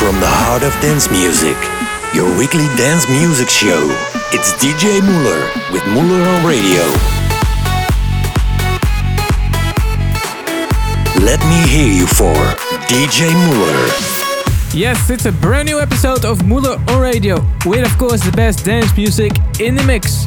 From the heart of dance music, your weekly dance music show. It's DJ Muller with Muller on Radio. Let me hear you for DJ Muller. Yes, it's a brand new episode of Muller on Radio, with of course the best dance music in the mix.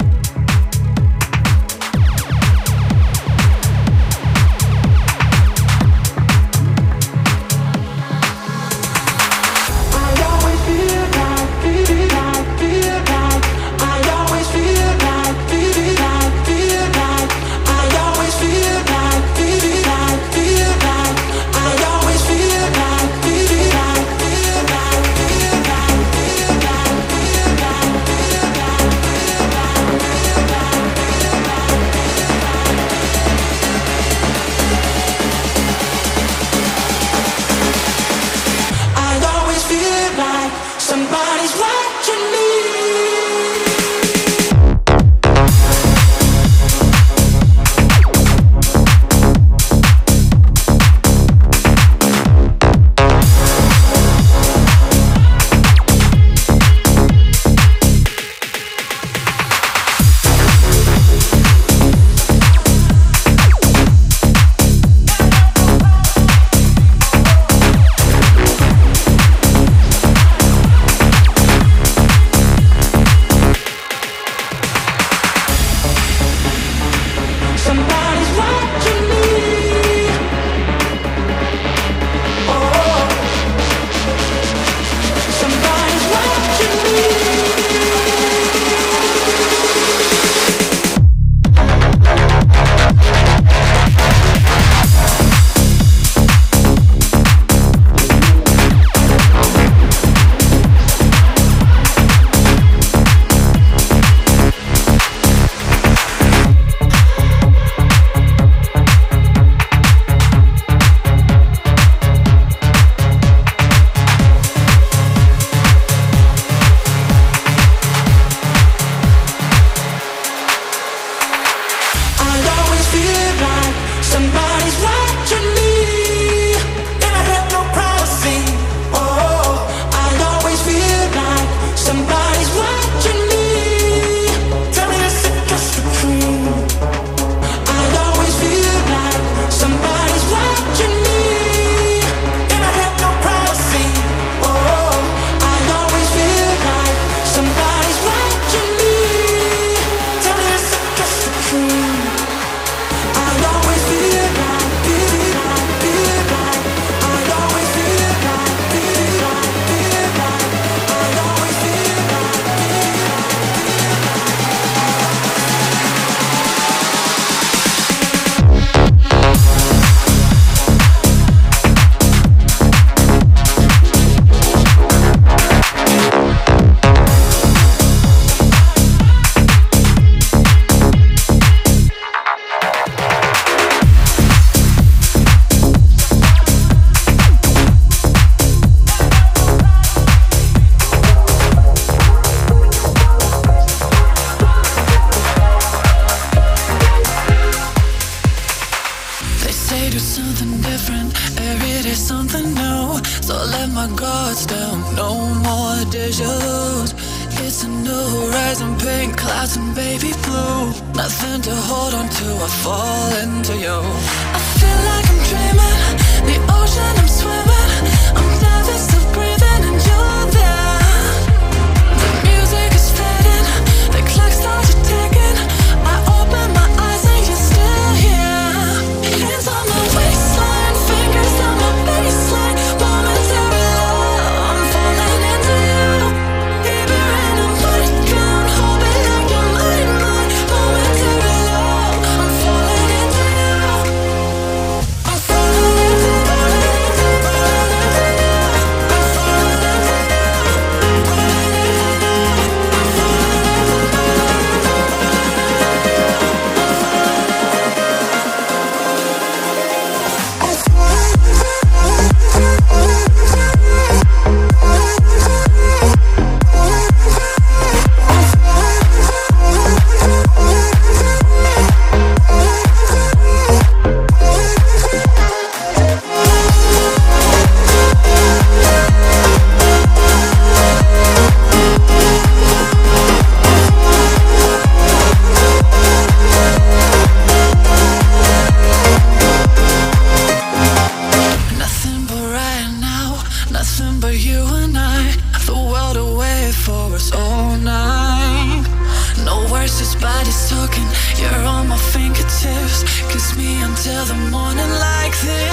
my guards down. No more deja vu's. It's a new horizon, pink clouds and baby blue. Nothing to hold on to, I fall into you. I feel like I'm dreaming, the ocean I'm swimming. I'm nervous, still breathing, and you till the morning like this.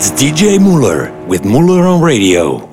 It's DJ Mueller with Mueller on Radio.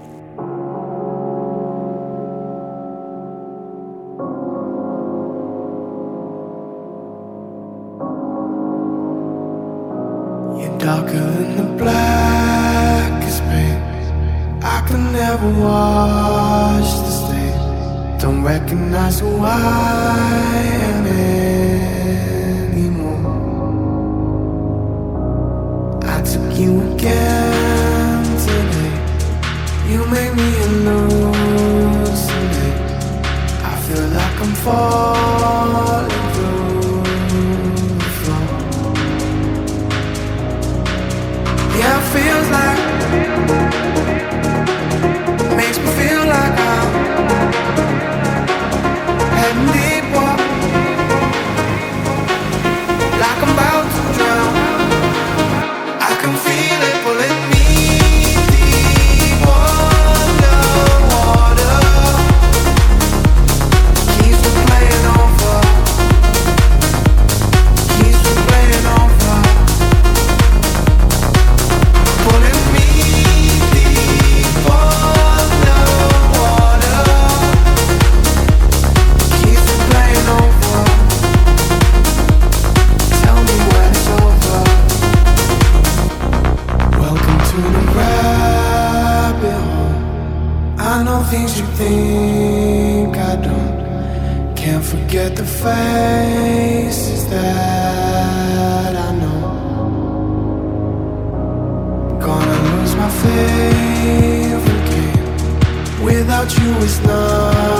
without you is not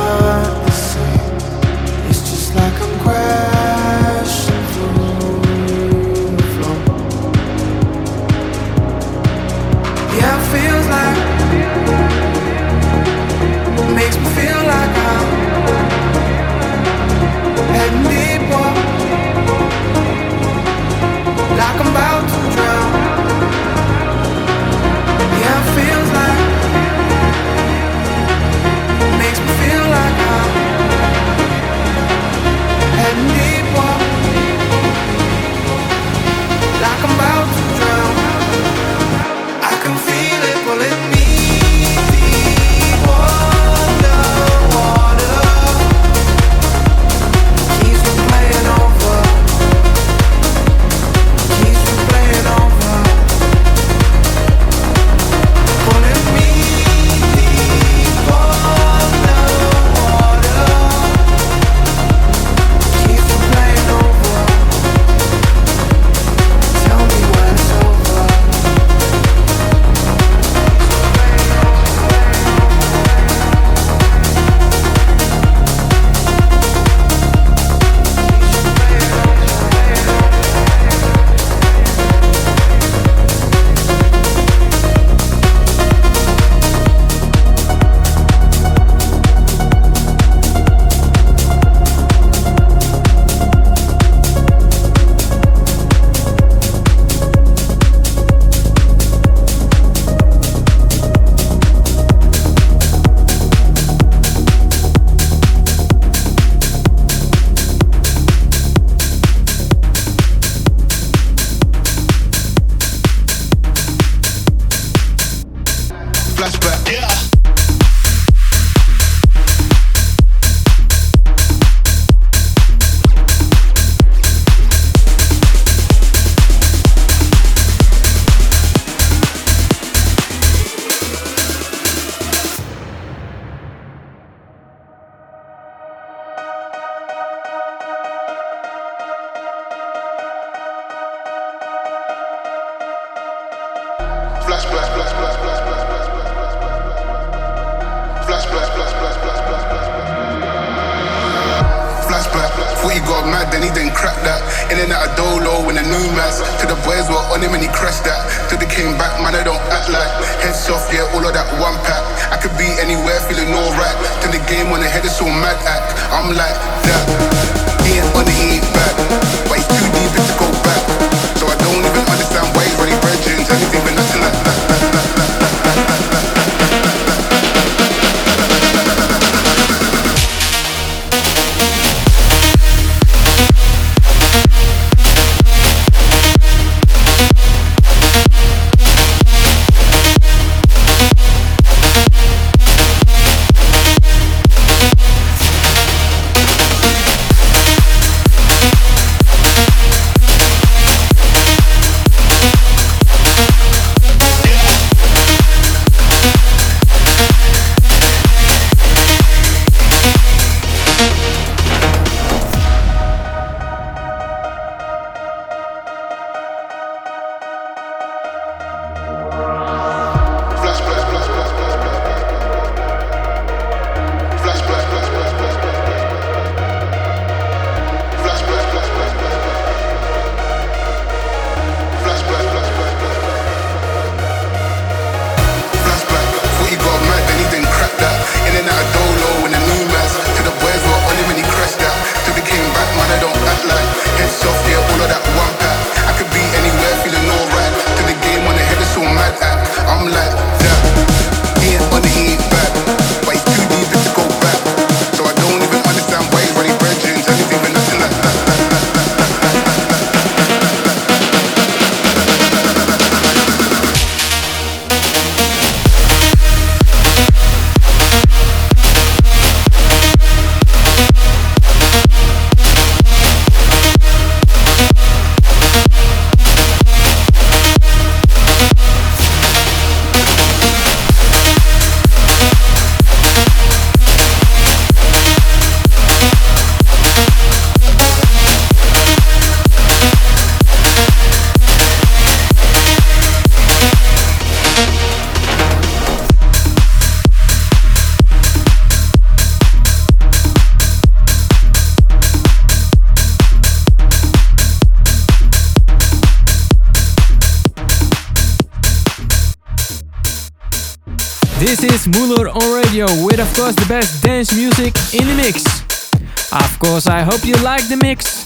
Muller on Radio. with of course the best dance music in the mix. Of course, I hope you like the mix.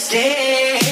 stay.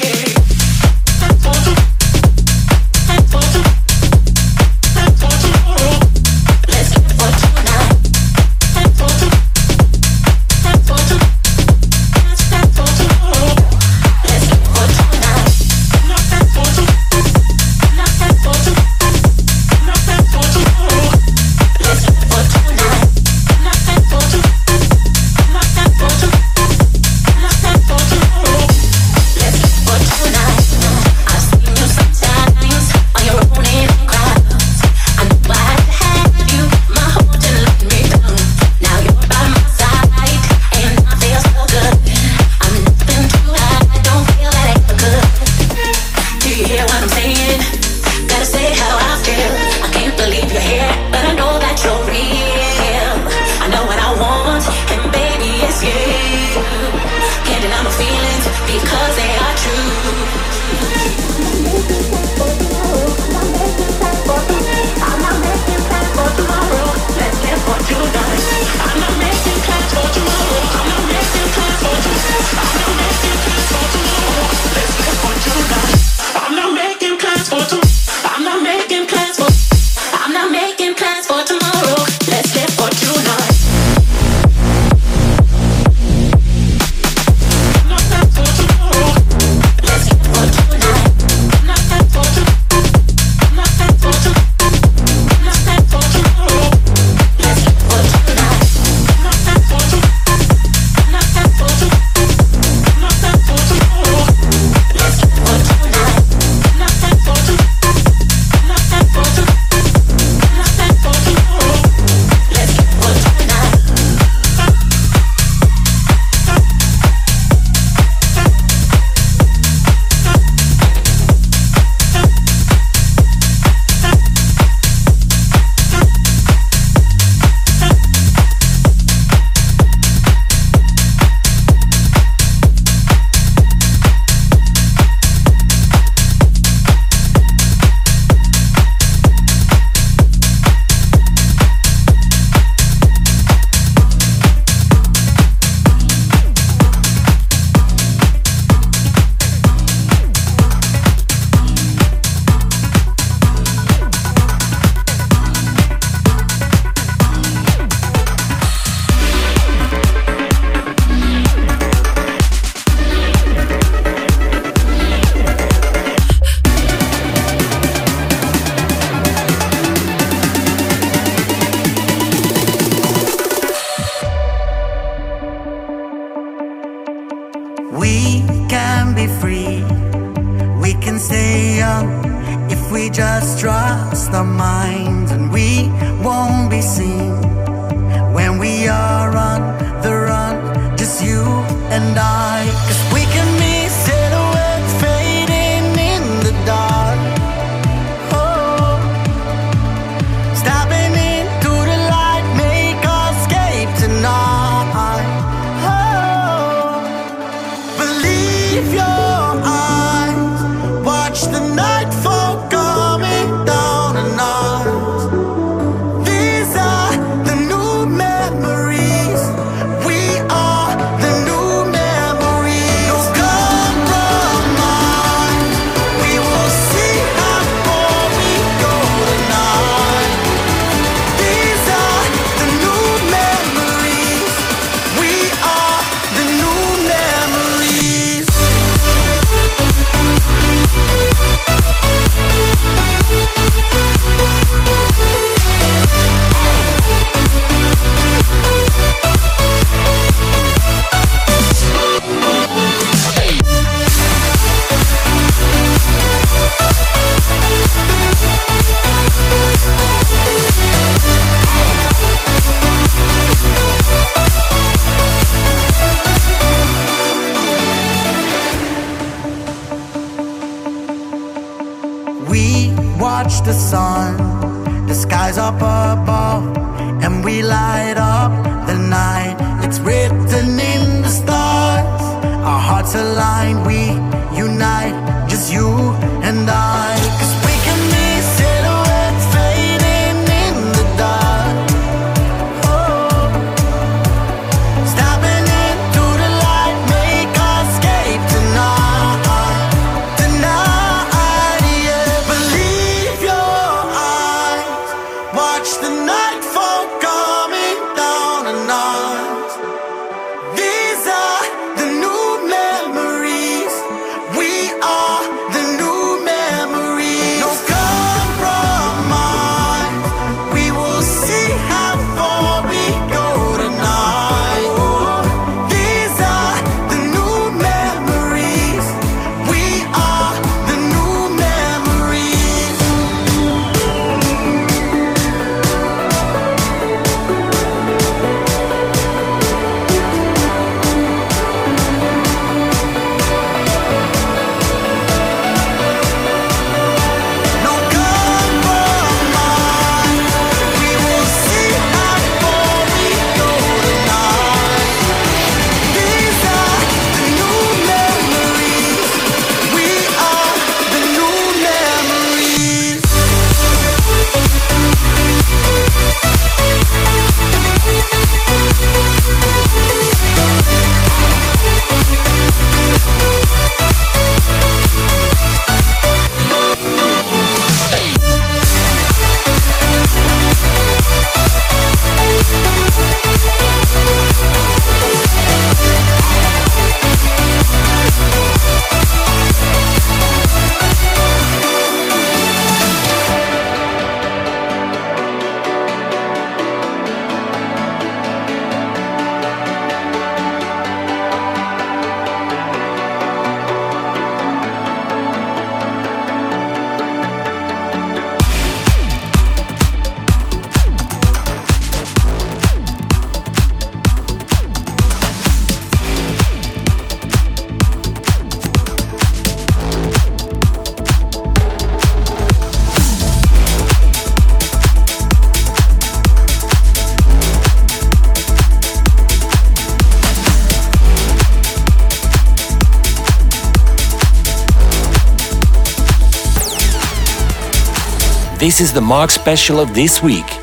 This is the Mark special of this week.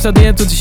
gosta dentro de